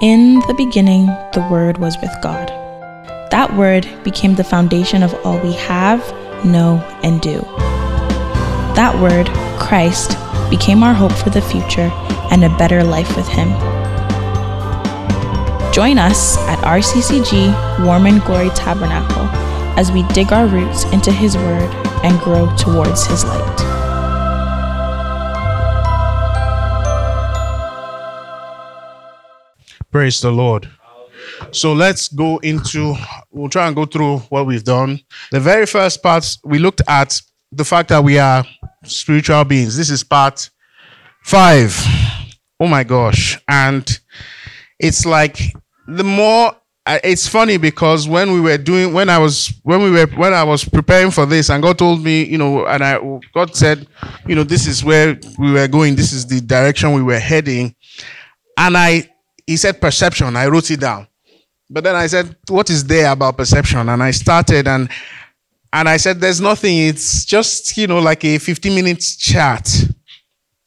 In the beginning, the Word was with God. That Word became the foundation of all we have, know, and do. That Word, Christ, became our hope for the future and a better life with Him. Join us at RCCG Warm and Glory Tabernacle as we dig our roots into His Word and grow towards His light. Praise the Lord. So let's go into, we'll try and go through what we've done. The very first part, we looked at the fact that we are spiritual beings. This is part five. Oh my gosh. And it's like the more uh, it's funny because when we were doing when I was when we were when I was preparing for this and God told me, you know, and I God said, you know, this is where we were going, this is the direction we were heading. And I he said perception. I wrote it down. But then I said, what is there about perception? And I started and and I said, there's nothing. It's just, you know, like a 15 minutes chat.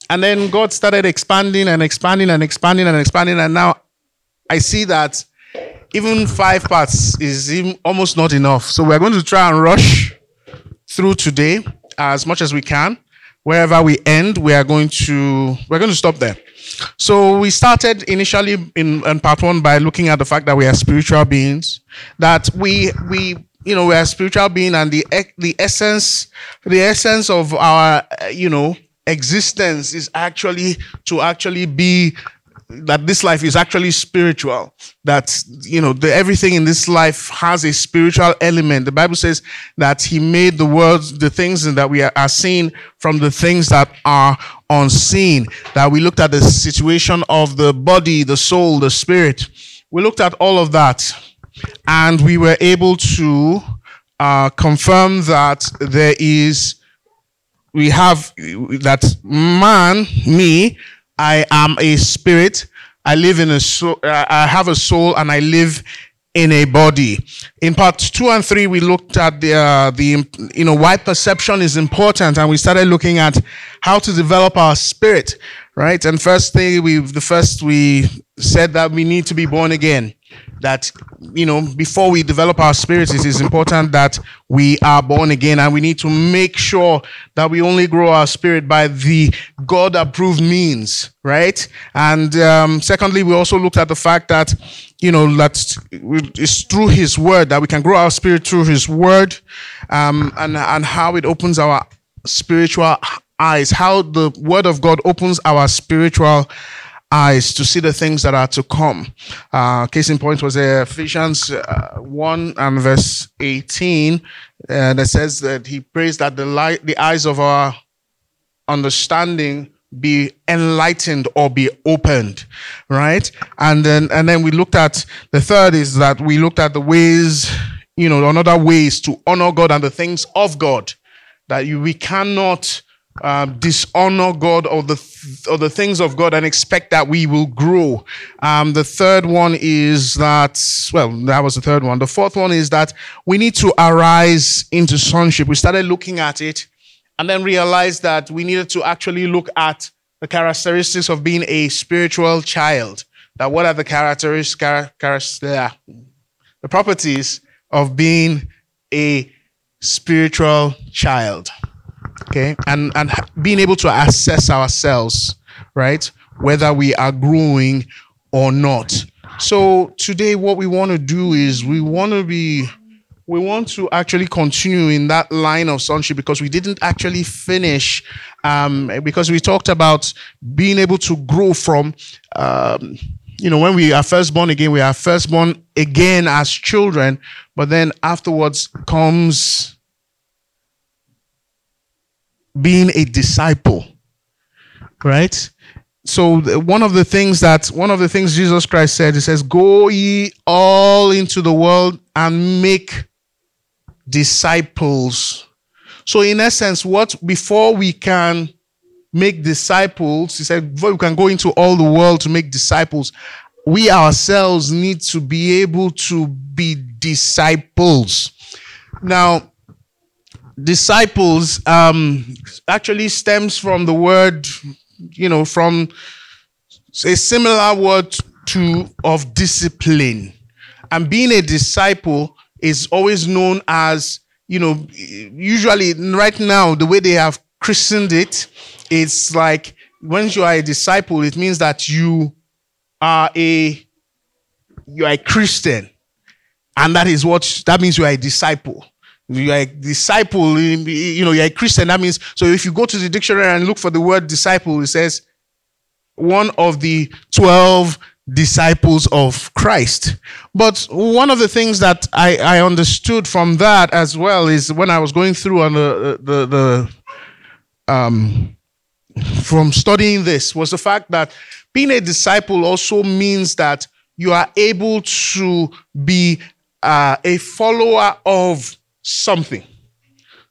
And then God started expanding and expanding and expanding and expanding. And now I see that even five parts is almost not enough. So we're going to try and rush through today as much as we can. Wherever we end, we are going to we're going to stop there. So we started initially in, in part one by looking at the fact that we are spiritual beings, that we we you know we are spiritual being, and the the essence the essence of our you know existence is actually to actually be that this life is actually spiritual that you know the, everything in this life has a spiritual element. The bible says that he made the world the things that we are, are seeing from the things that are unseen. That we looked at the situation of the body the soul the spirit. We looked at all of that and we were able to uh, confirm that there is we have that man me I am a spirit. I live in a soul. I have a soul and I live in a body. In part two and three, we looked at the, uh, the, you know, why perception is important and we started looking at how to develop our spirit, right? And first thing we, the first we said that we need to be born again that you know before we develop our spirits it is important that we are born again. And we need to make sure that we only grow our spirit by the god approved means right? And um, secondly we also looked at the fact that you know that it's through his word that we can grow our spirit through his word um, and and how it opens our spiritual eyes how the word of god opens our spiritual eyes to see the things that are to come. Uh, case in point was Ephesians uh, 1 and verse 18 uh, that says that he prays that the light, the eyes of our understanding be enlightened or be opened, right? And then, and then we looked at the third is that we looked at the ways, you know, another ways to honor God and the things of God that you, we cannot uh, dishonor God or the or the things of God and expect that we will grow. Um, the third one is that well, that was the third one. The fourth one is that we need to arise into sonship. We started looking at it and then realized that we needed to actually look at the characteristics of being a spiritual child. That what are the characteristics, char- char- the properties of being a spiritual child okay. And and being able to assess ourselves right whether we are growing or not. So today what we want to do is we want to be we want to actually continue in that line of sonship because we didn't actually finish um, because we talked about being able to grow from um, you know when we are first born again we are first born again as children but then afterwards comes being a disciple, right? So one of the things that one of the things Jesus Christ said, he says, "Go ye all into the world and make disciples." So in essence, what before we can make disciples, he said, we can go into all the world to make disciples, we ourselves need to be able to be disciples. Now, disciples um, actually stems from the word, you know, from a similar word to of discipline. And being a disciple is always known as, you know, usually right now, the way they have christened it, it's like when you are a disciple, it means that you are a you are a Christian. And that is what that means you are a disciple. You are a disciple, you know, you're a Christian. That means so if you go to the dictionary and look for the word disciple, it says one of the 12 disciples of Christ. But one of the things that I, I understood from that as well is when I was going through on the, the, the um, from studying this was the fact that being a disciple also means that you are able to be uh, a follower of something.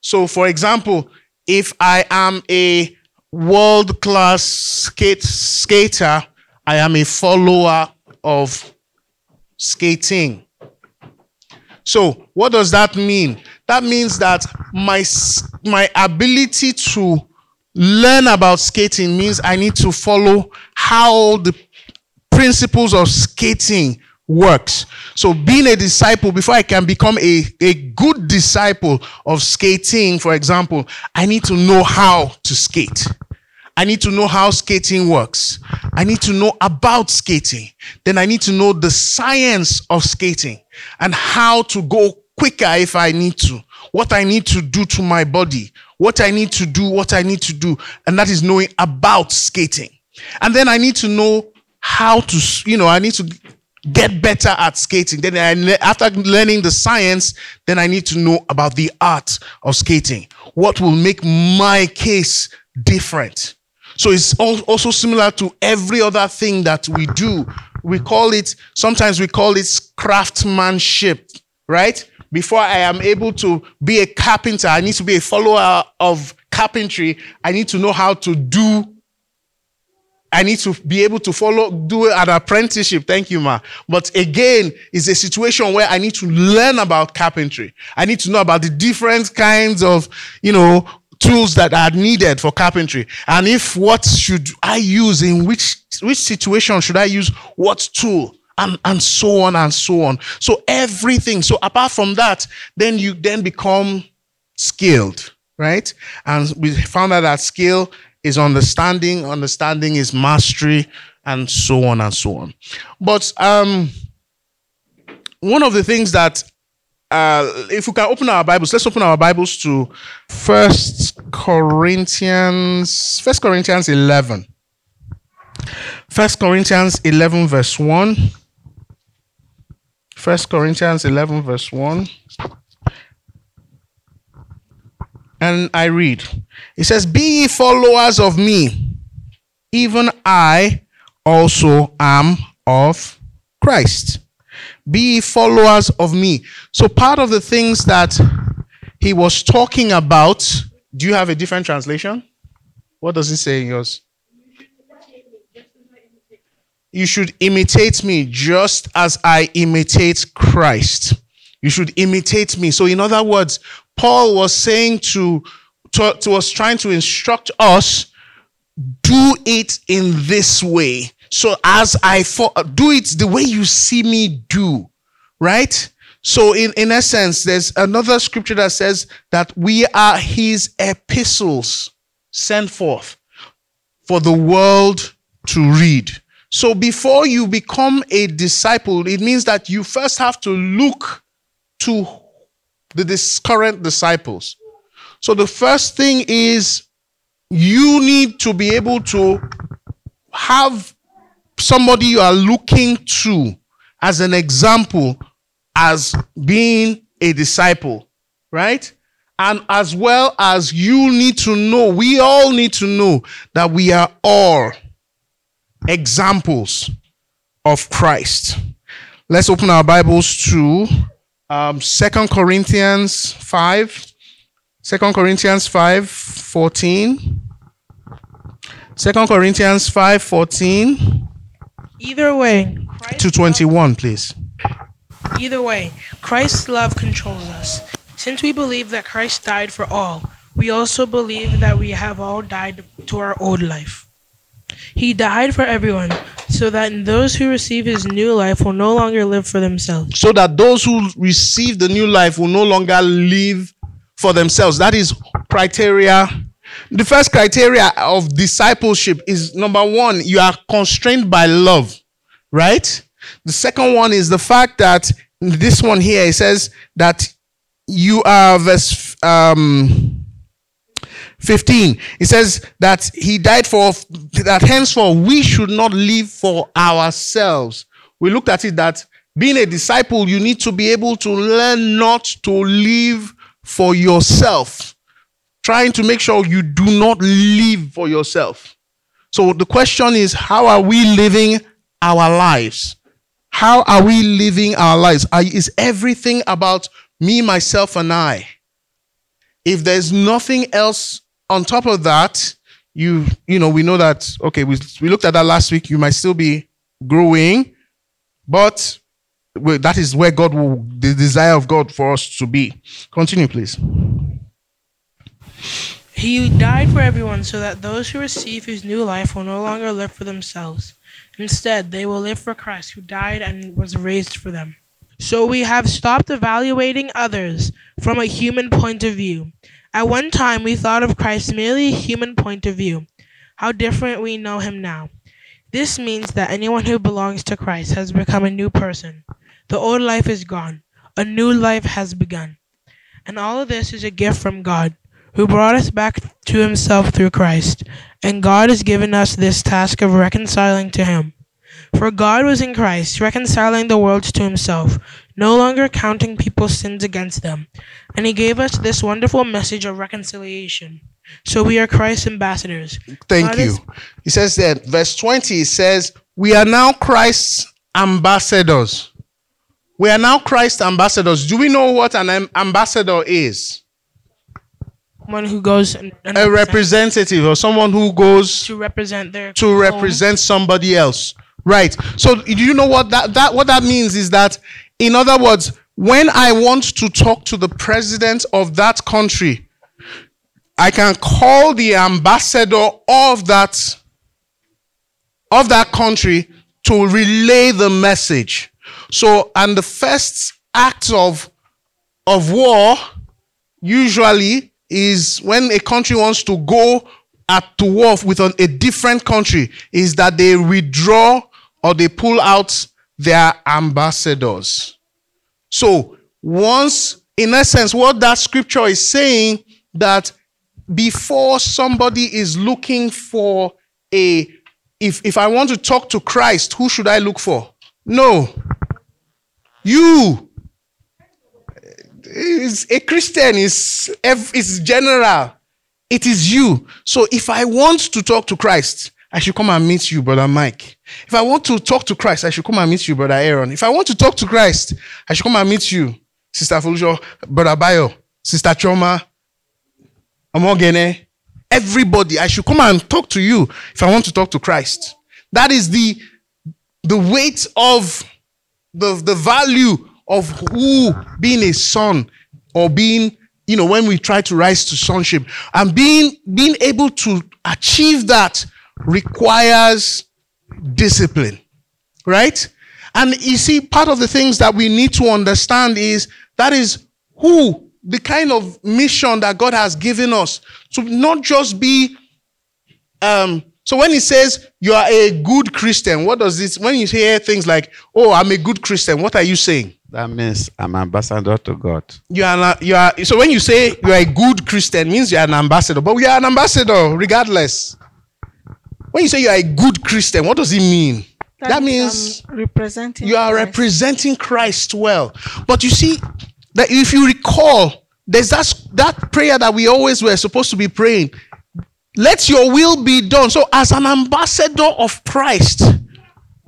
So, for example, if I am a world class skate, skater, I am a follower of skating. So, what does that mean? That means that my, my ability to learn about skating means I need to follow how the principles of skating works. So being a disciple, before I can become a, a good disciple of skating, for example, I need to know how to skate. I need to know how skating works. I need to know about skating. Then I need to know the science of skating and how to go quicker if I need to. What I need to do to my body. What I need to do, what I need to do. And that is knowing about skating. And then I need to know how to, you know, I need to get better at skating. Then I, after learning the science, then I need to know about the art of skating. What will make my case different? So it's also similar to every other thing that we do. We call it, sometimes we call it craftsmanship, right? Before I am able to be a carpenter, I need to be a follower of carpentry. I need to know how to do I need to be able to follow, do an apprenticeship. Thank you, Ma. But again, it's a situation where I need to learn about carpentry. I need to know about the different kinds of, you know, tools that are needed for carpentry. And if what should I use in which, which situation should I use what tool? And, and so on and so on. So everything. So apart from that, then you then become skilled, right? And we found out that skill is understanding, understanding is mastery, and so on and so on. But um, one of the things that uh, if we can open our Bibles, let's open our Bibles to First Corinthians, First Corinthians 11. First Corinthians 11, verse 1. First Corinthians 11, verse 1. And I read, it says, Be ye followers of me, even I also am of Christ. Be ye followers of me. So, part of the things that he was talking about, do you have a different translation? What does it say in yours? You should imitate me just as I imitate Christ. You should imitate me. So, in other words, Paul was saying to, to, to was trying to instruct us, do it in this way. So as I for, do it the way you see me do, right? So in, in essence, there's another scripture that says that we are his epistles sent forth for the world to read. So before you become a disciple, it means that you first have to look to the current disciples. So the first thing is you need to be able to have somebody you are looking to as an example as being a disciple, right? And as well as you need to know, we all need to know that we are all examples of Christ. Let's open our Bibles to um, 2 Corinthians 5. 2 Corinthians 5 14. 2 Corinthians 5 14. Either way, Christ to 21, please. Either way, Christ's love controls us. Since we believe that Christ died for all, we also believe that we have all died to our old life. He died for everyone, so that those who receive his new life will no longer live for themselves. So that those who receive the new life will no longer live for themselves. That is criteria. The first criteria of discipleship is number one, you are constrained by love, right? The second one is the fact that this one here, it says that you are verse um, 15. It says that he died for, that henceforth we should not live for ourselves. We looked at it that being a disciple, you need to be able to learn not to live for yourself. Trying to make sure you do not live for yourself. So the question is, how are we living our lives? How are we living our lives? is everything about me, myself, and I? If there's nothing else on top of that, you you know we know that okay we we looked at that last week. You might still be growing, but that is where God will the desire of God for us to be. Continue, please. He died for everyone so that those who receive his new life will no longer live for themselves. Instead, they will live for Christ who died and was raised for them. So we have stopped evaluating others from a human point of view. At one time, we thought of Christ merely a human point of view. How different we know him now. This means that anyone who belongs to Christ has become a new person. The old life is gone, a new life has begun. And all of this is a gift from God, who brought us back to himself through Christ. And God has given us this task of reconciling to him. For God was in Christ, reconciling the world to himself, no longer counting people's sins against them. And he gave us this wonderful message of reconciliation. So we are Christ's ambassadors. Thank God you. Is- he says that, verse 20 he says, We are now Christ's ambassadors. We are now Christ's ambassadors. Do we know what an ambassador is? One who goes and, and a representative or someone who goes to represent their to home. represent somebody else. Right. So do you know what that, that what that means is that in other words, when I want to talk to the president of that country, I can call the ambassador of that of that country to relay the message. So, and the first act of of war usually is when a country wants to go at to war with a different country is that they withdraw or they pull out their ambassadors. So, once, in essence, what that scripture is saying that before somebody is looking for a, if, if I want to talk to Christ, who should I look for? No. You. Is a Christian is, is general. It is you. So if I want to talk to Christ, I should come and meet you, brother Mike. If I want to talk to Christ, I should come and meet you, brother Aaron. If I want to talk to Christ, I should come and meet you, sister Fulujo, brother Bayo, sister Choma, Amogene. Everybody, I should come and talk to you if I want to talk to Christ. That is the the weight of the, the value of who being a son or being you know when we try to rise to sonship and being being able to achieve that requires discipline, right? And you see, part of the things that we need to understand is that is who the kind of mission that God has given us to not just be. Um, so when he says you are a good Christian, what does this? When you hear things like, "Oh, I'm a good Christian," what are you saying? That means I'm ambassador to God. You are, not, you are. So when you say you are a good Christian, means you are an ambassador. But we are an ambassador regardless. When you say you are a good Christian, what does it mean? That, that means representing you are Christ. representing Christ well. But you see, that if you recall, there's that, that prayer that we always were supposed to be praying. Let your will be done. So, as an ambassador of Christ,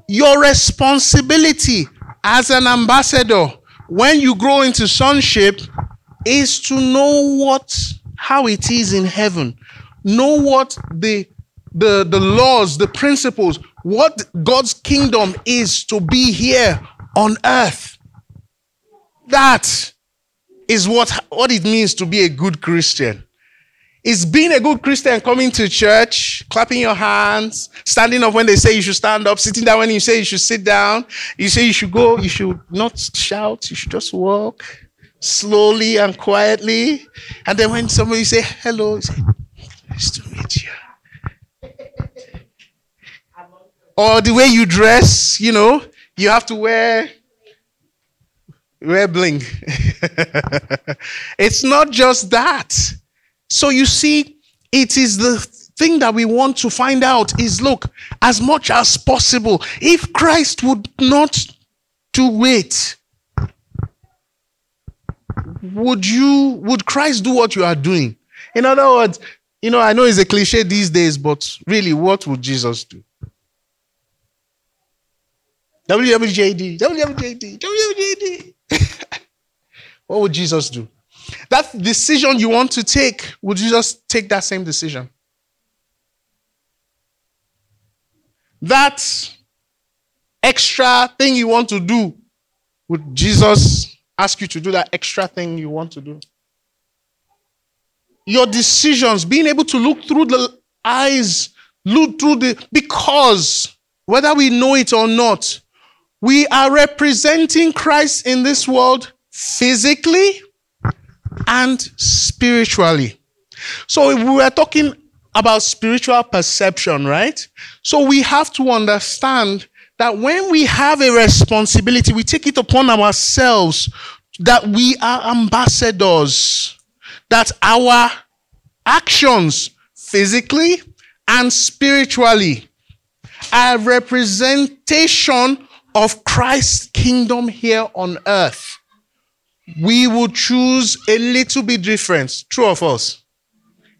your responsibility as an ambassador when you grow into sonship is to know what how it is in heaven know what the the, the laws, the principles, what God's kingdom is to be here on earth. That is what, what it means to be a good Christian. Is being a good Christian coming to church, clapping your hands, standing up when they say you should stand up, sitting down when you say you should sit down. You say you should go, you should not shout, you should just walk slowly and quietly. And then when somebody say hello, you say, nice to meet you. Or the way you dress, you know, you have to wear wear bling. it's not just that. So you see, it is the thing that we want to find out is look, as much as possible, if Christ would not to wait, would you would Christ do what you are doing? In other words, you know, I know it's a cliche these days, but really, what would Jesus do? WWJD, WWJD, WWJD. what would Jesus do? That decision you want to take, would Jesus take that same decision? That extra thing you want to do, would Jesus ask you to do that extra thing you want to do? Your decisions, being able to look through the eyes, look through the, because whether we know it or not, we are representing Christ in this world physically and spiritually. So we were talking about spiritual perception, right? So we have to understand that when we have a responsibility, we take it upon ourselves that we are ambassadors, that our actions physically and spiritually are representation of Christ's kingdom here on earth, we will choose a little bit different. True of us.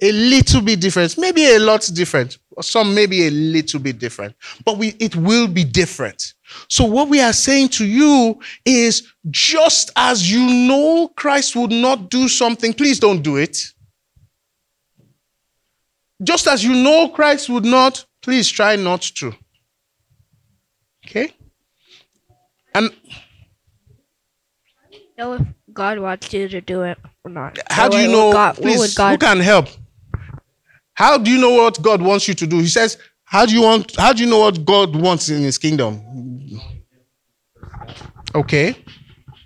A little bit different. Maybe a lot different. or Some maybe a little bit different. But we, it will be different. So what we are saying to you is just as you know Christ would not do something, please don't do it. Just as you know Christ would not, please try not to. Okay? And know if God wants you to do it or not. how do you know? God, please, God who can help? How do you know what God wants you to do? He says, "How do you want? How do you know what God wants in His kingdom?" Okay,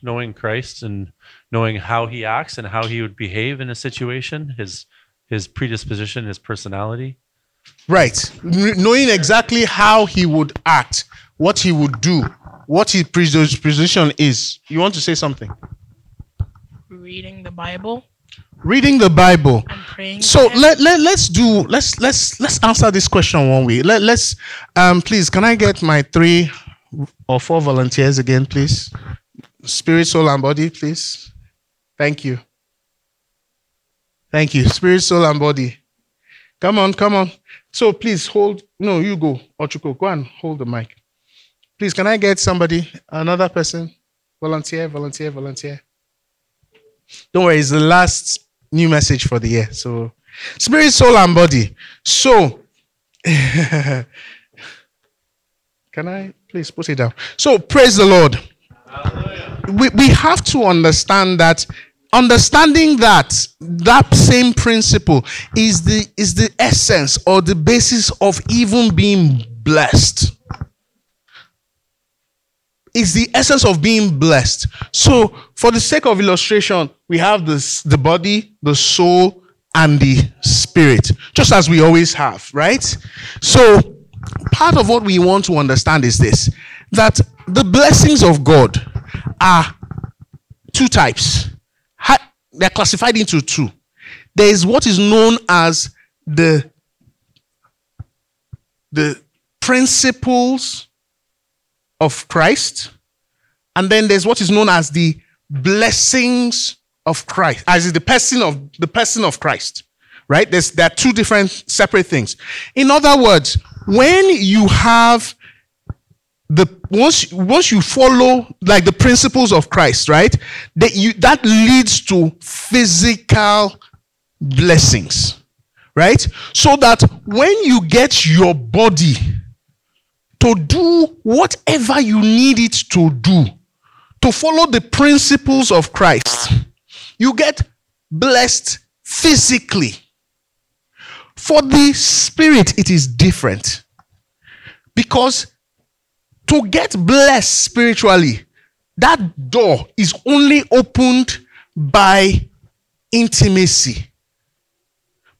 knowing Christ and knowing how he acts and how he would behave in a situation, his his predisposition, his personality. right. Knowing exactly how He would act, what He would do, what His predisposition is. You want to say something? Reading the Bible Reading the Bible. and praying. So let, let let's do let's let's let's answer this question one way. Let, let's um please can I get my three or four volunteers again, please? Spirit, soul, and body, please. Thank you. Thank you. Spirit, soul, and body. Come on, come on. So please hold. No, you go. Ochuko, go and hold the mic. Please, can I get somebody, another person? Volunteer, volunteer, volunteer. Don't worry, it's the last new message for the year. So, spirit, soul, and body. So, can I please put it down? So, praise the Lord. We, we have to understand that understanding that that same principle is the is the essence or the basis of even being blessed is the essence of being blessed. So, for the sake of illustration, we have this the body, the soul, and the spirit, just as we always have, right? So, part of what we want to understand is this that the blessings of God are two types. They're classified into two. There is what is known as the the principles of Christ, and then there's what is known as the blessings of Christ, as is the person of the person of Christ. Right? There's there are two different separate things. In other words, when you have the once once you follow like the principles of Christ, right? That you that leads to physical blessings, right? So that when you get your body to do whatever you need it to do, to follow the principles of Christ, you get blessed physically. For the spirit, it is different. Because to get blessed spiritually, that door is only opened by intimacy,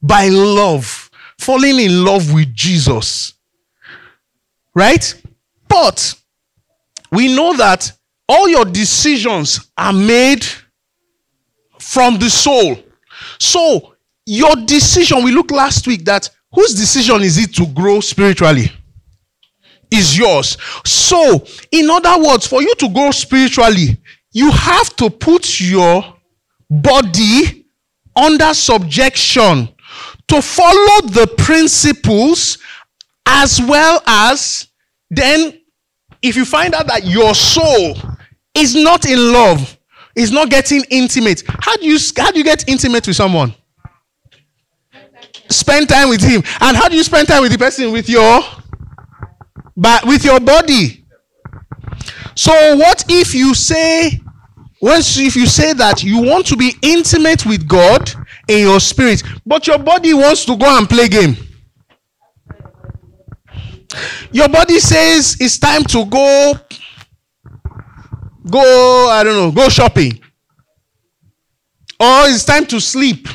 by love, falling in love with Jesus. Right? But we know that all your decisions are made from the soul. So, your decision, we looked last week that whose decision is it to grow spiritually? Is yours. So, in other words, for you to grow spiritually, you have to put your body under subjection to follow the principles as well as then if you find out that your soul is not in love, is not getting intimate, how do you how do you get intimate with someone? Spend time with him. And how do you spend time with the person? With your but with your body. So what if you say once if you say that you want to be intimate with God in your spirit, but your body wants to go and play game? Your body says it's time to go, go, I don't know, go shopping. Or it's time to sleep.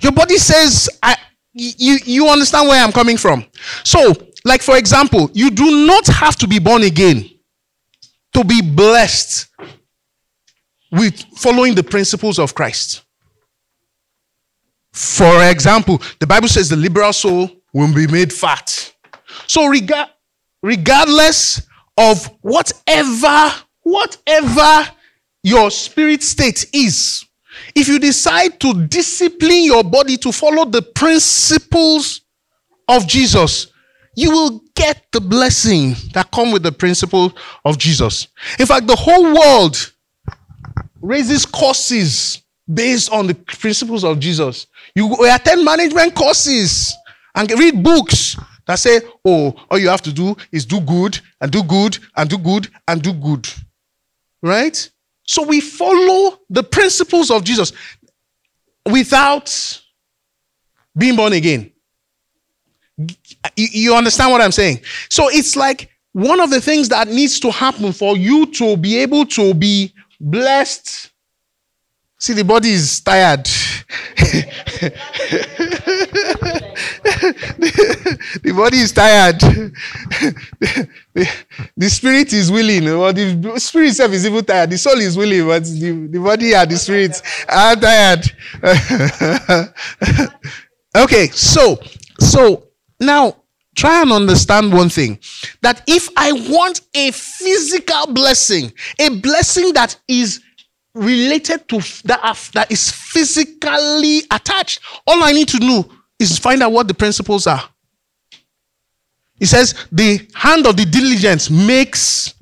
Your body says, I, you, you understand where I'm coming from. So, like for example, you do not have to be born again to be blessed with following the principles of Christ. For example, the Bible says the liberal soul will be made fat. So regard, regardless of whatever, whatever your spirit state is, if you decide to discipline your body to follow the principles of Jesus, you will get the blessing that come with the principle of Jesus. In fact, the whole world raises courses based on the principles of Jesus. You attend management courses and read books that say, oh, all you have to do is do good and do good and do good and do good. Right? So we follow the principles of Jesus without being born again. You understand what I'm saying? So it's like one of the things that needs to happen for you to be able to be blessed. See, the body is tired. the, the, body is tired. the, the, spirit is willing. Or the spirit itself is even tired. The soul is willing, but the, the body and the spirit are tired. okay, so so now try and understand one thing that if I want a physical blessing, a blessing that is related to that, that is physically attached, all I need to know is find out what the principles are. He says, The hand of the diligent makes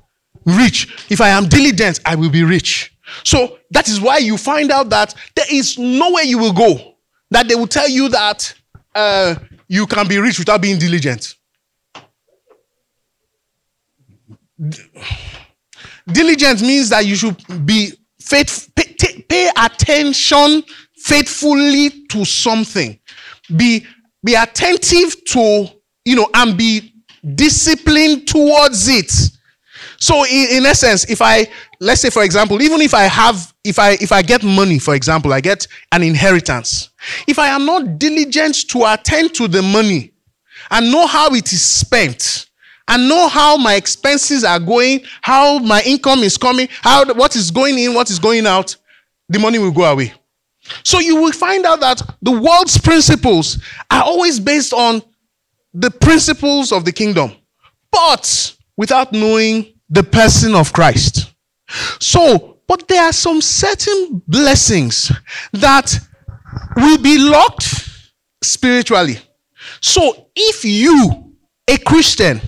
rich. If I am diligent, I will be rich. So that is why you find out that there is nowhere you will go that they will tell you that uh, you can be rich without being diligent. Diligence means that you should be faith, pay, pay attention faithfully to something be be attentive to you know and be disciplined towards it. So in, in essence if i let's say for example even if i have if i if i get money for example i get an inheritance. If i am not diligent to attend to the money and know how it is spent and know how my expenses are going how my income is coming how what is going in what is going out the money will go away so you will find out that the world's principles are always based on the principles of the kingdom, but without knowing the person of Christ. So, but there are some certain blessings that will be locked spiritually. So, if you, a Christian,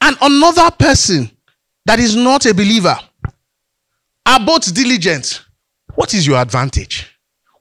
and another person that is not a believer are both diligent, what is your advantage?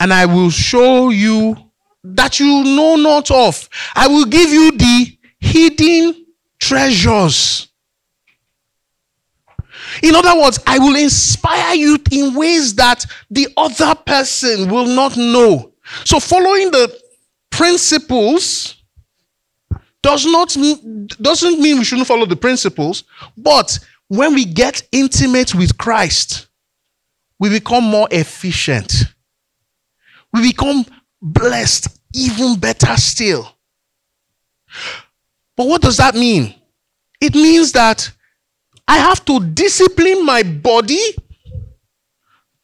and I will show you that you know not of. I will give you the hidden treasures. In other words, I will inspire you in ways that the other person will not know. So, following the principles does not doesn't mean we shouldn't follow the principles, but when we get intimate with Christ, we become more efficient. We become blessed even better still. But what does that mean? It means that I have to discipline my body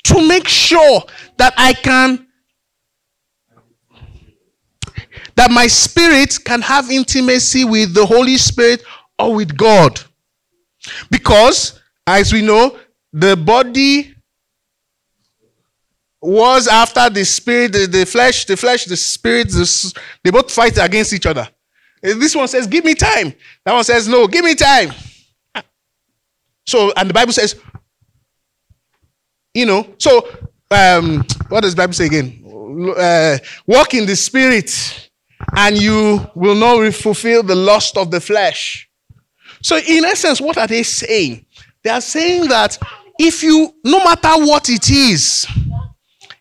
to make sure that I can, that my spirit can have intimacy with the Holy Spirit or with God. Because, as we know, the body was after the spirit, the, the flesh, the flesh, the spirit, the, they both fight against each other. This one says, Give me time. That one says, No, give me time. So, and the Bible says, you know, so um, what does Bible say again? Uh, walk in the spirit, and you will not fulfill the lust of the flesh. So, in essence, what are they saying? They are saying that if you, no matter what it is,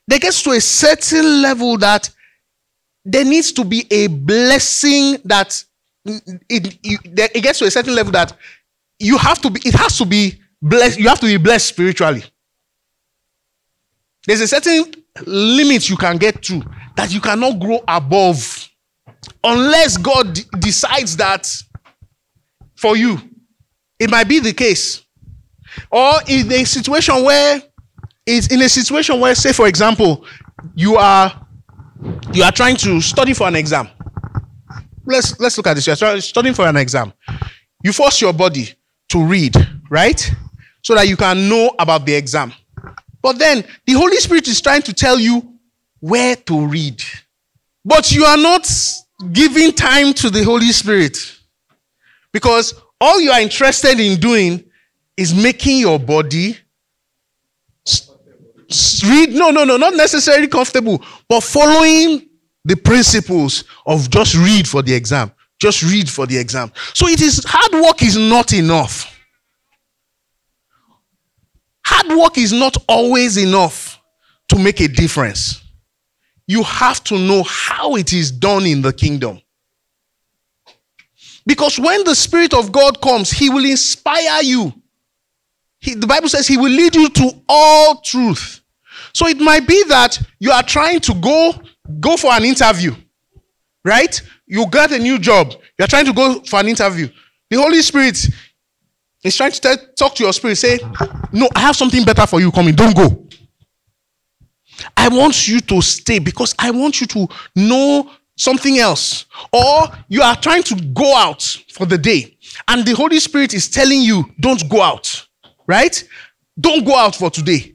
they gets to a certain level that there needs to be a blessing that it, it, it gets to a certain level that you have to be, it has to be blessed, you have to be blessed spiritually. There's a certain limit you can get to that you cannot grow above unless God d- decides that for you. It might be the case. Or in a situation where it's in a situation where, say, for example, you are you are trying to study for an exam. Let's let's look at this. You're studying for an exam. You force your body to read, right? So that you can know about the exam. But then the Holy Spirit is trying to tell you where to read. But you are not giving time to the Holy Spirit. Because all you are interested in doing is making your body read. No, no, no, not necessarily comfortable, but following the principles of just read for the exam. Just read for the exam. So it is hard work is not enough. Hard work is not always enough to make a difference. You have to know how it is done in the kingdom. Because when the Spirit of God comes, He will inspire you. He, the Bible says He will lead you to all truth. So it might be that you are trying to go go for an interview, right? you got a new job, you're trying to go for an interview. The Holy Spirit is trying to tell, talk to your spirit, say, No, I have something better for you coming. Don't go. I want you to stay because I want you to know something else. Or you are trying to go out for the day, and the Holy Spirit is telling you, Don't go out, right? Don't go out for today.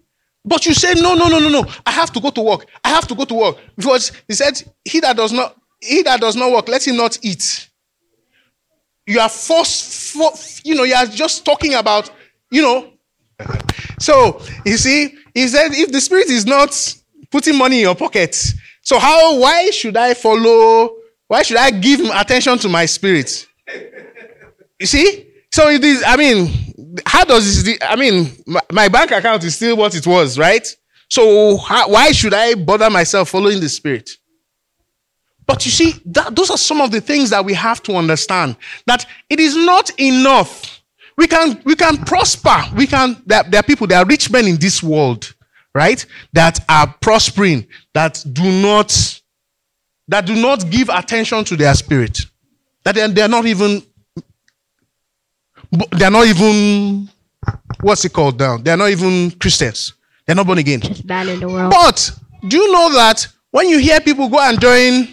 But you say, No, no, no, no, no. I have to go to work. I have to go to work. Because he said, He that does not he that does not work, let him not eat. You are forced, for, you know, you are just talking about, you know. So, you see, he said, if the spirit is not putting money in your pocket, so how, why should I follow, why should I give attention to my spirit? You see? So it is, I mean, how does this, I mean, my, bank account is still what it was, right? So how, why should I bother myself following the spirit? But you see, that, those are some of the things that we have to understand. That it is not enough. We can, we can prosper. We can, there, there are people, there are rich men in this world, right? That are prospering, that do not, that do not give attention to their spirit. That they're, they're not even, they're not even, what's it called down? They're not even Christians. They're not born again. Just bad in the world. But do you know that when you hear people go and join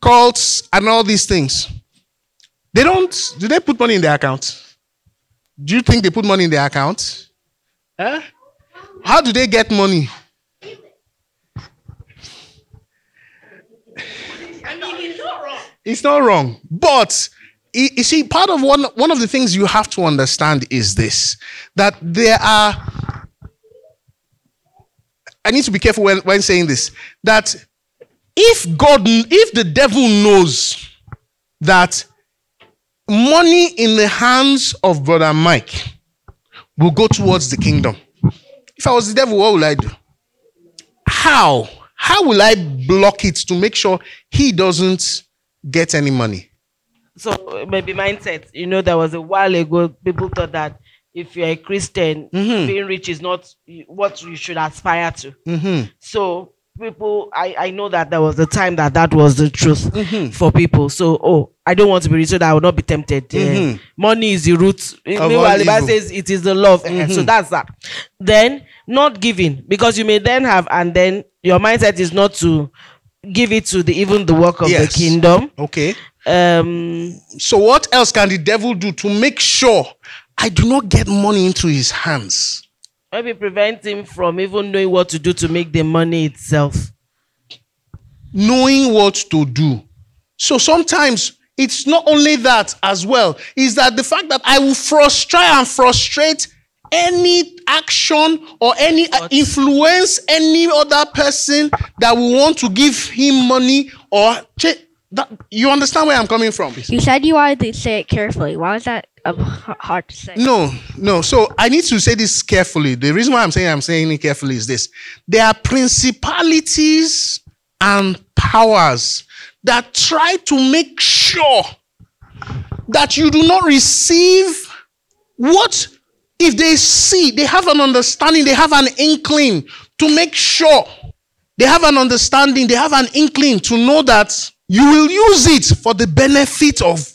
cults and all these things, they don't, do they put money in their account? Do you think they put money in their account? Huh? How do they get money? I mean, it's not wrong. It's not wrong. But you see, part of one one of the things you have to understand is this that there are I need to be careful when, when saying this. That if God if the devil knows that money in the hands of brother Mike will go towards the kingdom. If I was the devil, what would I do? How? How will I block it to make sure he doesn't get any money? So maybe mindset. You know, there was a while ago people thought that if you're a Christian, being rich is not what you should aspire to. So people, I I know that there was a time that that was the truth for people. So oh, I don't want to be rich so that I will not be tempted. Uh, money is the root. Meanwhile, the Bible says it is the love. Eh, So that's that. Then not giving because you may then have and then your mindset is not to give it to the even the work of Yes. the kingdom. Okay. Um So what else can the devil do to make sure I do not get money into his hands? maybe prevent him from even knowing what to do to make the money itself. knowing what to do. So sometimes it's not only that as well, is that the fact that I will frustrate and frustrate any action or any uh, influence any other person that will want to give him money or that, you understand where I'm coming from? You said you wanted to say it carefully. Why was that um, hard to say? No, no. So I need to say this carefully. The reason why I'm saying I'm saying it carefully is this: there are principalities and powers that try to make sure that you do not receive what if they see, they have an understanding, they have an inkling to make sure they have an understanding, they have an inkling to know that you will use it for the benefit of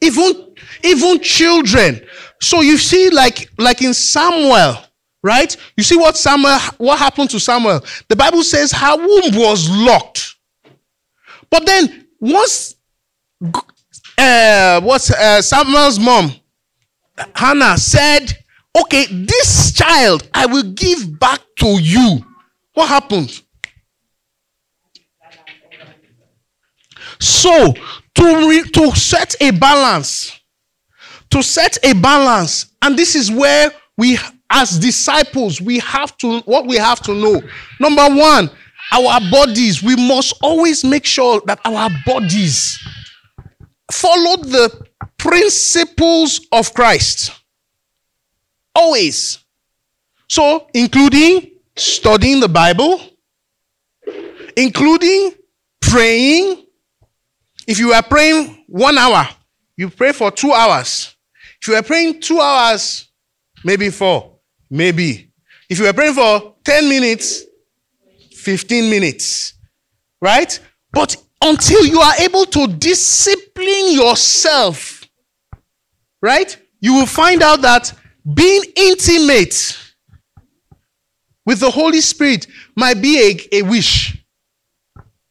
even even children. So you see, like like in Samuel, right? You see what Samuel what happened to Samuel. The Bible says her womb was locked, but then once uh, what's uh, Samuel's mom Hannah said, "Okay, this child I will give back to you." What happened? So to re- to set a balance, to set a balance, and this is where we, as disciples, we have to what we have to know. Number one, our bodies. We must always make sure that our bodies follow the principles of Christ. Always. So, including studying the Bible, including praying. If you are praying one hour, you pray for two hours. If you are praying two hours, maybe four, maybe. If you are praying for 10 minutes, 15 minutes, right? But until you are able to discipline yourself, right? You will find out that being intimate with the Holy Spirit might be a, a wish.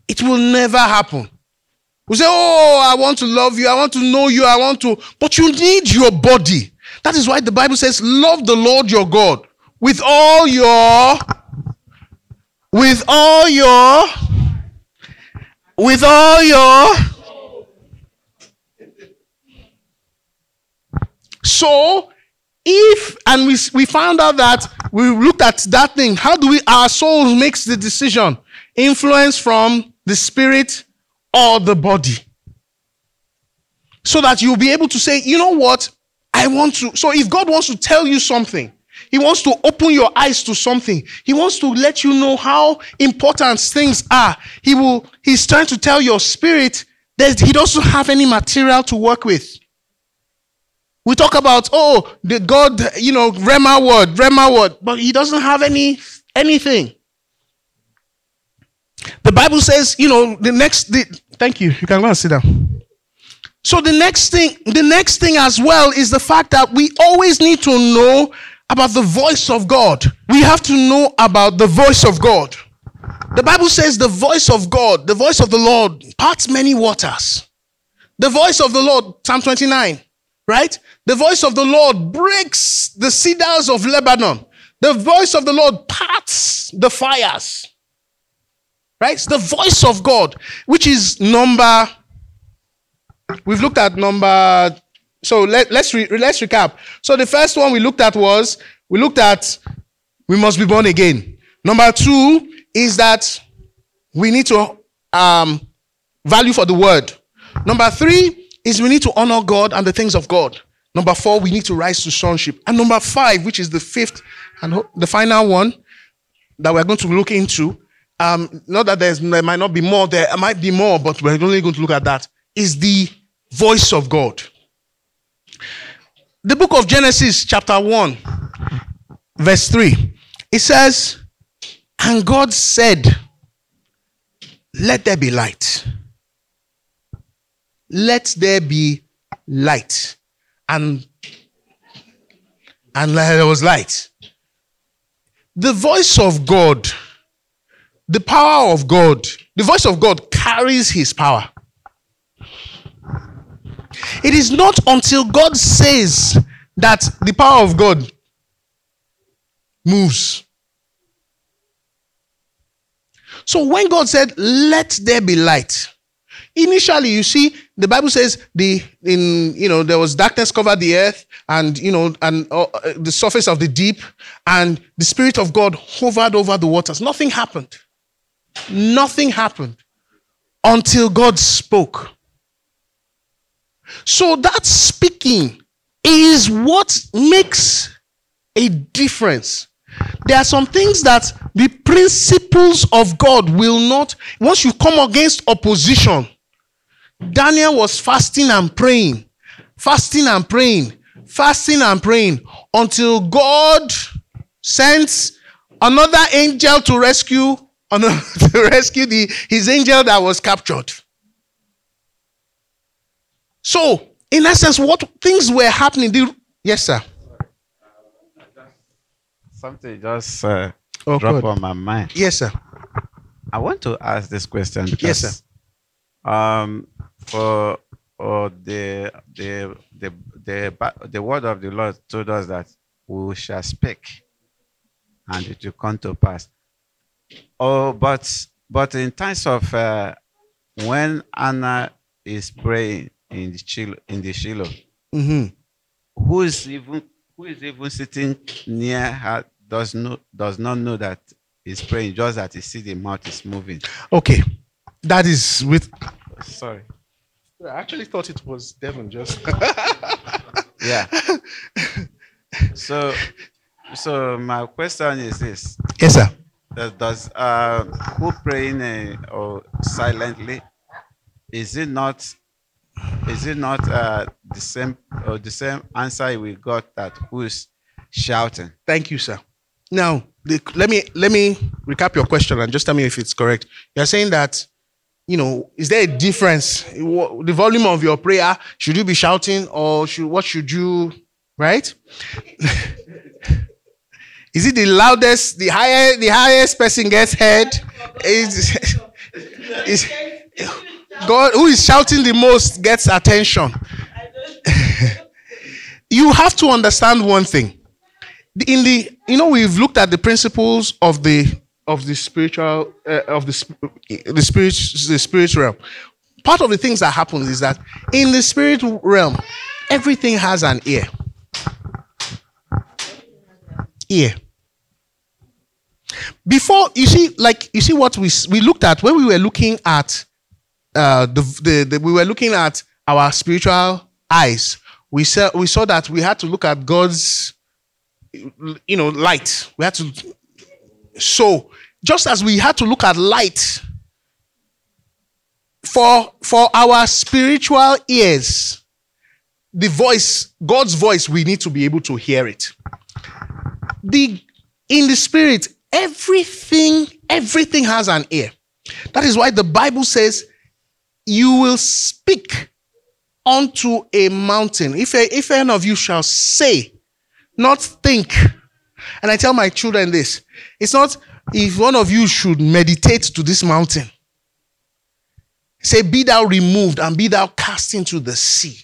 It will never happen. We say, Oh, I want to love you, I want to know you, I want to, but you need your body. That is why the Bible says, Love the Lord your God with all your, with all your, with all your. So, if and we we found out that we looked at that thing, how do we our soul makes the decision? Influence from the spirit or the body. So that you'll be able to say, you know what? I want to. So if God wants to tell you something, He wants to open your eyes to something. He wants to let you know how important things are. He will, He's trying to tell your spirit that He doesn't have any material to work with. We talk about, oh, the God, you know, Rhema word, Rhema word, but He doesn't have any anything. The Bible says, you know, the next the, thank you. You can go and sit down. So the next thing, the next thing as well is the fact that we always need to know about the voice of God. We have to know about the voice of God. The Bible says the voice of God, the voice of the Lord parts many waters. The voice of the Lord, Psalm 29, right? The voice of the Lord breaks the cedars of Lebanon. The voice of the Lord parts the fires. Right? It's the voice of God, which is number we've looked at number. So let, let's re, let's recap. So the first one we looked at was we looked at we must be born again. Number two is that we need to um, value for the word. Number three is we need to honor God and the things of God. Number four, we need to rise to sonship. And number five, which is the fifth and the final one that we're going to look into, um, not that there's, there might not be more, there might be more, but we're only going to look at that, is the voice of God. The book of Genesis, chapter 1, verse 3, it says, And God said, Let there be light. Let there be light. And and there was light. The voice of God, the power of God, the voice of God carries his power. It is not until God says that the power of God moves. So when God said, "Let there be light," initially you see the Bible says the in you know there was darkness covered the earth and you know and uh, the surface of the deep and the spirit of God hovered over the waters. Nothing happened. Nothing happened until God spoke. So that speaking is what makes a difference. There are some things that the principles of God will not, once you come against opposition, Daniel was fasting and praying, fasting and praying, fasting and praying until God sent another angel to rescue to rescue the, his angel that was captured. So, in essence, what things were happening? The, yes, sir. Something just uh, Oh, dropped on my mind. Yes, sir. I want to ask this question because Yes, sir. um for or the the the the the word of the Lord told us that we shall speak and it will come to pass. Oh, but but in times of uh, when Anna is praying in the Shiloh, in the Shiloh, hmm who is even who is even sitting near her does not does not know that he's praying, just that he see the mouth is moving. Okay. That is with. Sorry. I actually thought it was Devon just. Yeah. so so my question is this. yes, sir. Does, uh, who praying uh, or silently is it not is it not uh, the same or the same answer we got that who's shouting? Thank you, sir. Now, the, let me let me recap your question and just tell me if it's correct. You're saying that, you know, is there a difference? The volume of your prayer should you be shouting or should what should you, right? is it the loudest, the higher, the highest person gets heard? Is, is God who is shouting the most gets attention? you have to understand one thing in the you know we've looked at the principles of the of the spiritual uh, of the the spirit the spirit realm part of the things that happens is that in the spirit realm everything has an ear ear before you see like you see what we we looked at when we were looking at uh the, the, the we were looking at our spiritual eyes we saw we saw that we had to look at god's you know, light. We had to. So, just as we had to look at light for for our spiritual ears, the voice, God's voice, we need to be able to hear it. The in the spirit, everything, everything has an ear. That is why the Bible says, "You will speak unto a mountain. If a, if any of you shall say." not think. And I tell my children this it's not if one of you should meditate to this mountain, say, Be thou removed and be thou cast into the sea,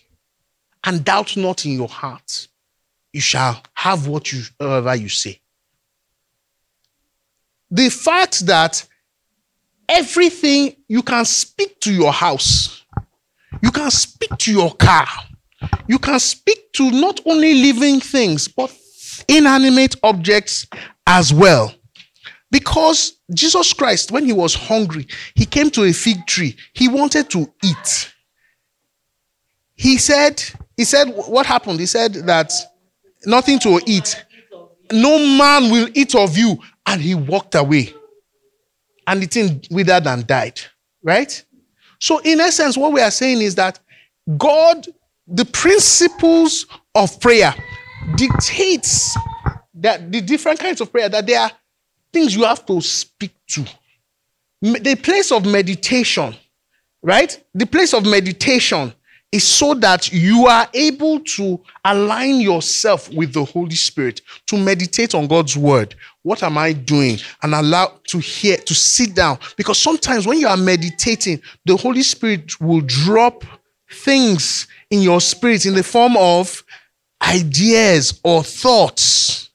and doubt not in your heart, you shall have what you whatever you say. The fact that everything you can speak to your house, You can speak to your car. You can speak to not only living things, but inanimate objects as well. Because Jesus Christ, when he was hungry, he came to a fig tree. He wanted to eat. He said, he said, what happened? He said that nothing to eat. No man will eat of you. And he walked away. And the thing withered and died. Right? So, in essence, what we are saying is that God, the principles of prayer, dictates that the different kinds of prayer, that there are things you have to speak to. The place of meditation, right? The place of meditation is so that you are able to align yourself with the Holy Spirit, to meditate on God's word. What am I doing? And allow to hear, to sit down. Because sometimes when you are meditating, the Holy Spirit will drop things in your spirit in the form of ideas or thoughts.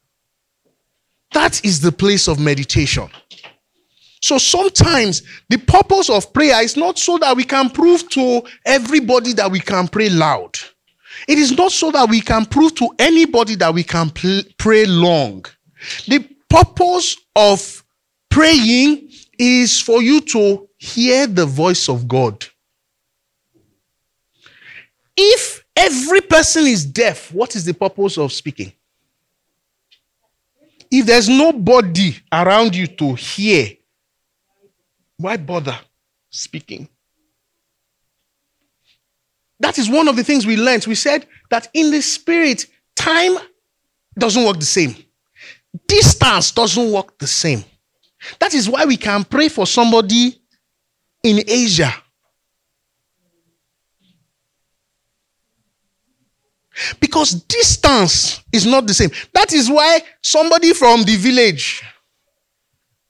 That is the place of meditation. So sometimes the purpose of prayer is not so that we can prove to everybody that we can pray loud. It is not so that we can prove to anybody that we can pray long. The purpose of praying is for you to hear the voice of God. If every person is deaf, what is the purpose of speaking? If there's nobody around you to hear, why bother speaking? That is one of the things we learned. We said that in the spirit, time doesn't work the same, distance doesn't work the same. That is why we can pray for somebody in Asia. Because distance is not the same. That is why somebody from the village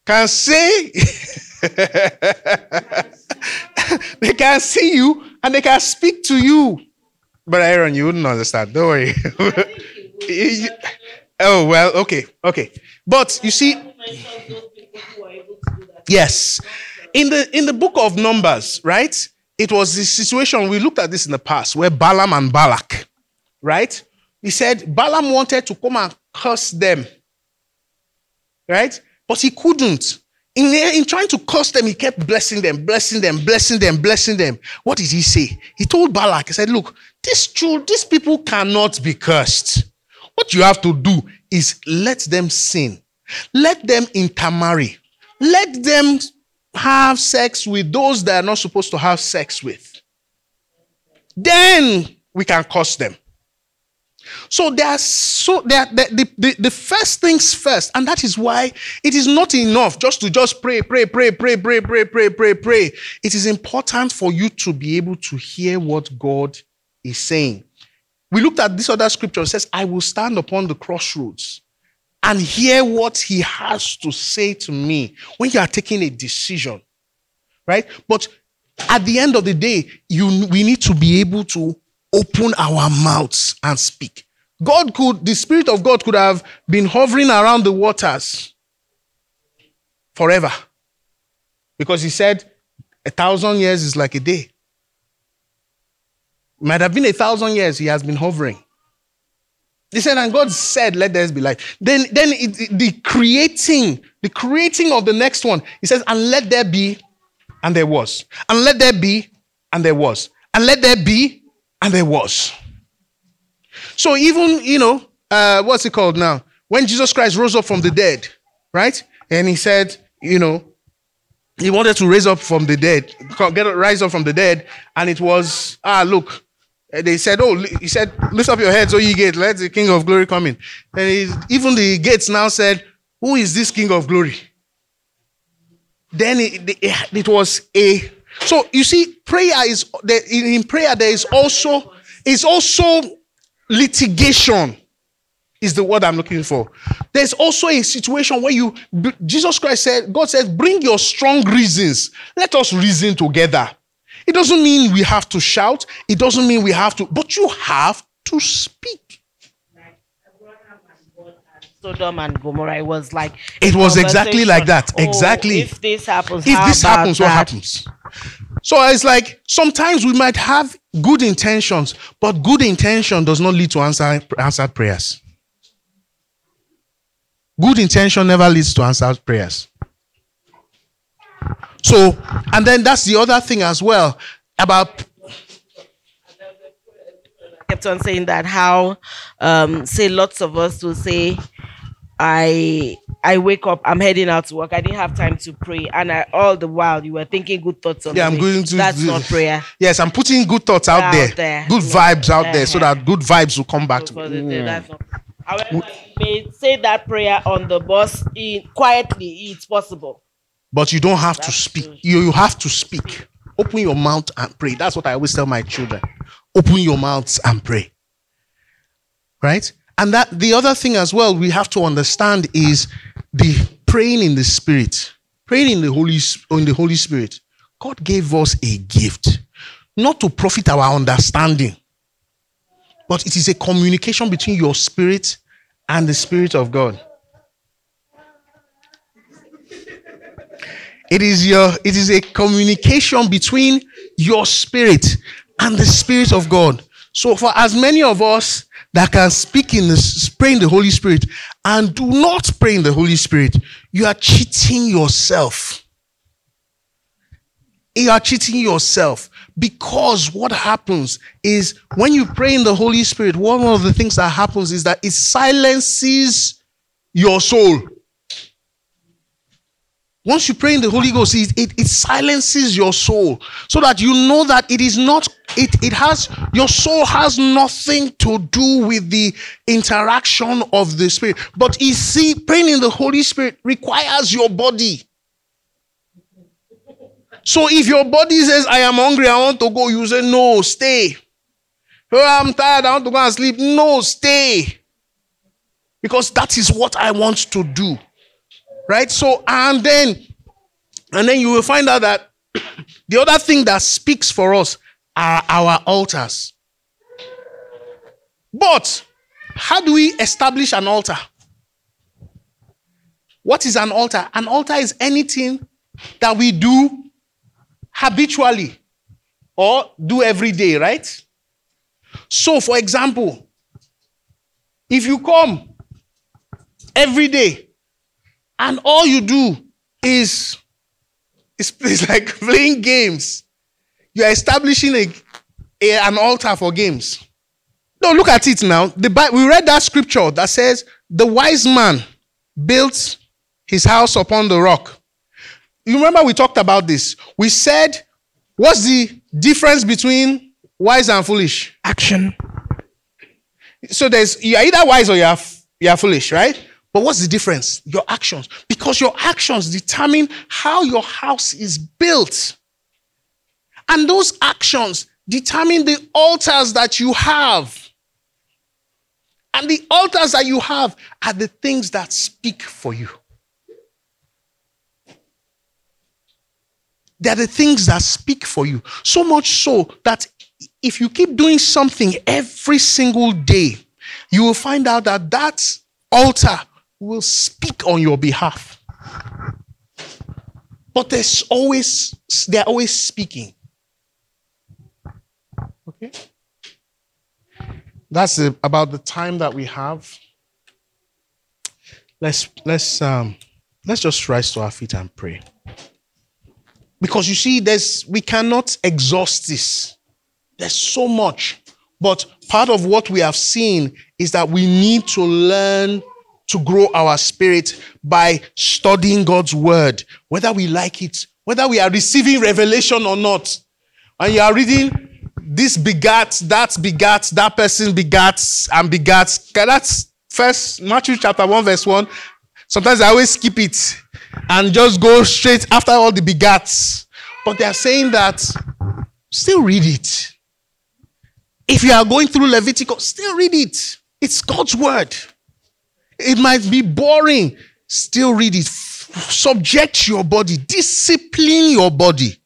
can say, they can see you and they can speak to you. But Aaron, you wouldn't understand. Don't worry. oh, well, okay, okay. But you see, yes. In the in the book of Numbers, right? It was the situation, we looked at this in the past, where Balaam and Balak, right? He said Balaam wanted to come and curse them, right? But he couldn't. In, in trying to curse them, he kept blessing them, blessing them, blessing them, blessing them. What did he say? He told Balak, he said, Look, these, children, these people cannot be cursed. What you have to do is let them sin, let them intermarry, let them have sex with those they are not supposed to have sex with. Then we can curse them. So they are so they are, the, the, the, the first things first, and that is why it is not enough just to just pray, pray, pray, pray, pray, pray, pray, pray, pray. It is important for you to be able to hear what God is saying. We looked at this other scripture. It says, I will stand upon the crossroads and hear what he has to say to me when you are taking a decision. Right? But at the end of the day, you we need to be able to open our mouths and speak. God could, the Spirit of God could have been hovering around the waters forever. Because he said, a thousand years is like a day. It might have been a thousand years he has been hovering. He said, and God said, let there be light. Then, then it, the creating, the creating of the next one, he says, and let there be, and there was. And let there be, and there was. And let there be, and there was. So even, you know, uh, what's it called now? When Jesus Christ rose up from the dead, right? And he said, you know, he wanted to raise up from the dead, get rise up from the dead, and it was, ah, look. They said, oh, he said, lift up your heads, O ye gates, let the King of glory come in. And he, even the gates now said, who is this King of glory? Then it, it, it was a so you see, prayer is in prayer there is also is also litigation is the word I'm looking for. There's also a situation where you Jesus Christ said, God says, bring your strong reasons. Let us reason together. It doesn't mean we have to shout, it doesn't mean we have to, but you have to speak. Sodom and Gomorrah. It was like it was exactly like that. Oh, exactly. If this happens, if this happens, that? what happens? So it's like sometimes we might have good intentions, but good intention does not lead to answer, answered prayers. Good intention never leads to answered prayers. So, and then that's the other thing as well about kept on saying that how um say lots of us will say i i wake up i'm heading out to work i didn't have time to pray and I, all the while you were thinking good thoughts on Yeah, I'm me. going to that's do- not prayer yes, I'm putting good thoughts out, Out there, there. good Yeah. vibes out there, so uh-huh. that good vibes will come back to me. it- not mm. however you may say that prayer on the bus in quietly it's possible But you don't have to speak. true. You, you have to speak. Open your mouth and pray. That's what I always tell my children. Open your mouths and pray. Right? And that the other thing as well we have to understand is the praying in the spirit. Praying in the Holy in the Holy Spirit. God gave us a gift, not to profit our understanding, but it is a communication between your spirit and the spirit of God. It is your it is a communication between your spirit and the spirit of God. So for as many of us that can speak in the pray in the Holy Spirit and do not pray in the Holy Spirit, you are cheating yourself. You are cheating yourself because what happens is when you pray in the Holy Spirit, one of the things that happens is that it silences your soul. Once you pray in the Holy Ghost, it, it, it silences your soul so that you know that it is not, it, it has, your soul has nothing to do with the interaction of the Spirit. But you see, praying in the Holy Spirit requires your body. So if your body says, I am hungry, I want to go, you say, No, stay. Oh, I'm tired, I want to go and sleep. No, stay. Because that is what I want to do right? So and then and then you will find out that the other thing that speaks for us are our altars. But how do we establish an altar? What is an altar? An altar is anything that we do habitually or do every day right? So for example if you come every day and all you do is it's, it's like playing games. You are establishing a, a- an altar for games. No, look at it now. The we read that scripture that says the wise man built his house upon the rock. You remember we talked about this. We said, what's the difference between wise and foolish? Action. So there's you are either wise or you are you are foolish, right? But what's the difference? Your actions. Because your actions determine how your house is built. And those actions determine the altars that you have. And the altars that you have are the things that speak for you. They're the things that speak for you. So much so that if you keep doing something every single day, you will find out that that altar will speak on your behalf. But there's always, they're always speaking. Okay? That's the, about the time that we have. Let's let's um let's just rise to our feet and pray. Because you see, there's we cannot exhaust this. There's so much. But part of what we have seen is that we need to learn to grow our spirit by studying God's word, whether we like it, whether we are receiving revelation or not. And you are reading this begat, that begat, that person begat, and begat. That's first Matthew chapter 1, verse 1. Sometimes I always skip it and just go straight after all the begats. But they are saying that still read it. If you are going through Leviticus, still read it. It's God's word. It might be boring. Still read it. Subject your body, discipline your body.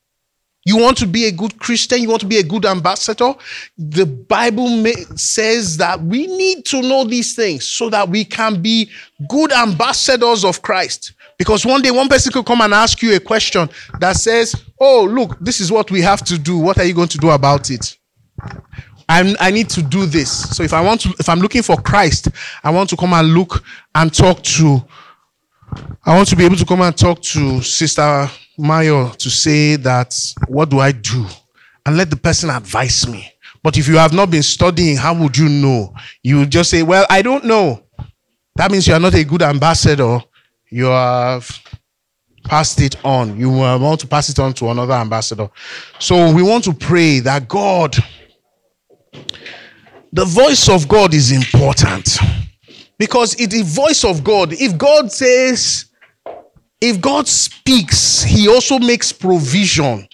You want to be a good Christian, you want to be a good ambassador. The Bible ma- says that we need to know these things so that we can be good ambassadors of Christ. Because one day one person could come and ask you a question that says, Oh, look, this is what we have to do. What are you going to do about it? I'm, I need to do this. So if I want to, if I'm looking for Christ, I want to come and look and talk to, I want to be able to come and talk to Sister Mayo to say that, what do I do? And let the person advise me. But if you have not been studying, how would you know? You just say, well, I don't know. That means you are not a good ambassador. You have passed it on. You want to pass it on to another ambassador. So we want to pray that God, the voice of God is important because it the voice of God. If God says, if God speaks, He also makes provision.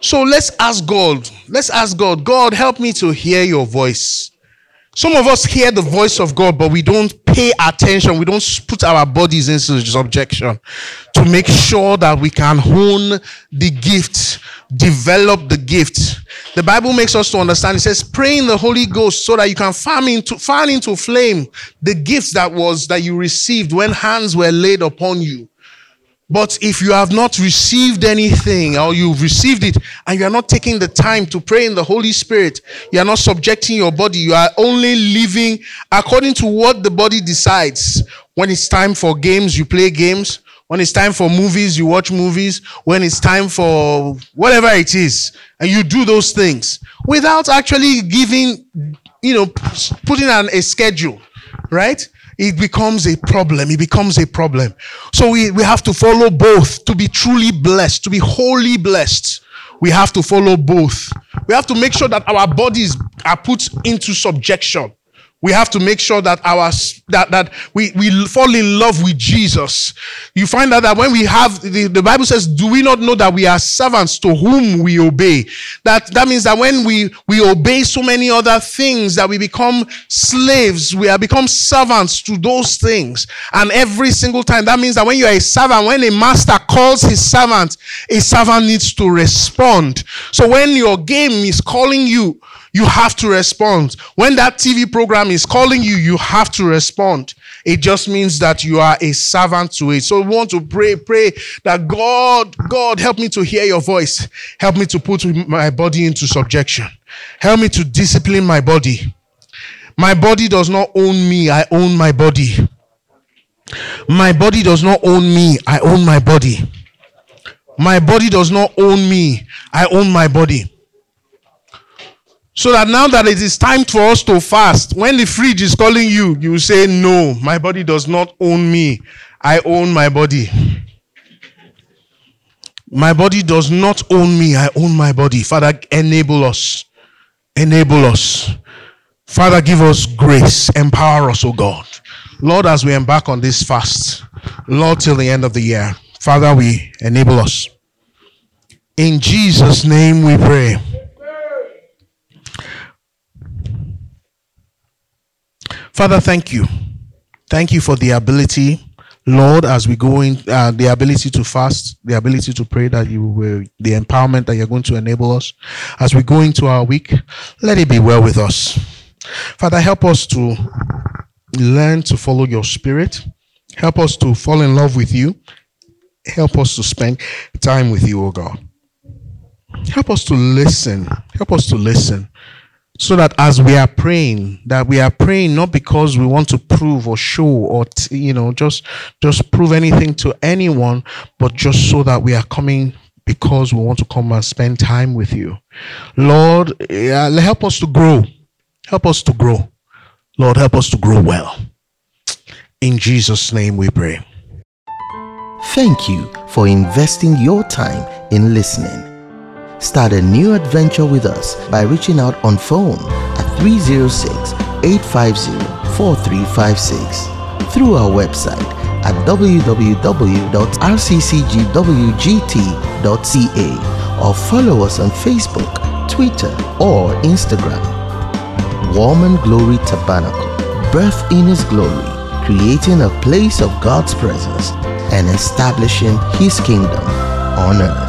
So let's ask God. Let's ask God. God, help me to hear Your voice. Some of us hear the voice of God, but we don't pay attention. We don't put our bodies into subjection to make sure that we can hone the gift, develop the gift. The Bible makes us to understand. It says, pray in the Holy Ghost so that you can fan into, fan into flame the gifts that was that you received when hands were laid upon you. But if you have not received anything or you've received it and you are not taking the time to pray in the Holy Spirit, you are not subjecting your body, you are only living according to what the body decides. When it's time for games, you play games. When it's time for movies, you watch movies. When it's time for whatever it is, and you do those things without actually giving, you know, putting on a schedule, right? It becomes a problem. It becomes a problem. So we, we have to follow both to be truly blessed, to be wholly blessed. We have to follow both. We have to make sure that our bodies are put into subjection we have to make sure that our that that we we fall in love with jesus. You find out that when we have the, the bible says do we not know that we are servants to whom we obey? That that means that when we we obey so many other things that we become slaves we are become servants to those things. And every single time that means that when you are a servant when a master calls his servant a servant needs to respond. So when your game is calling you you have to respond. When that TV program is calling you, you have to respond. It just means that you are a servant to it. So we want to pray, pray that God, God, help me to hear your voice. Help me to put my body into subjection. Help me to discipline my body. My body does not own me, I own my body. My body does not own me, I own my body. My body does not own me, I own my body. So that now that it is time for us to fast, when the fridge is calling you, you say, No, my body does not own me. I own my body. My body does not own me. I own my body. Father, enable us. Enable us. Father, give us grace. Empower us, O God. Lord, as we embark on this fast, Lord, till the end of the year, Father, we enable us. In Jesus' name we pray. Father, thank you. Thank you for the ability, Lord, as we go in, uh, the ability to fast, the ability to pray that you will, the empowerment that you're going to enable us as we go into our week. Let it be well with us. Father, help us to learn to follow your spirit. Help us to fall in love with you. Help us to spend time with you, oh God. Help us to listen. Help us to listen so that as we are praying that we are praying not because we want to prove or show or t- you know just just prove anything to anyone but just so that we are coming because we want to come and spend time with you. Lord uh, help us to grow. Help us to grow. Lord help us to grow well. In jesus name we pray. Thank you for investing your time in listening Start a new adventure with us by reaching out on phone at 306 850 4356 through our website at www.rccgwgt.ca or follow us on Facebook, Twitter, or Instagram. Word and Glory Tabernacle, birth in His glory, creating a place of God's presence and establishing His kingdom on earth.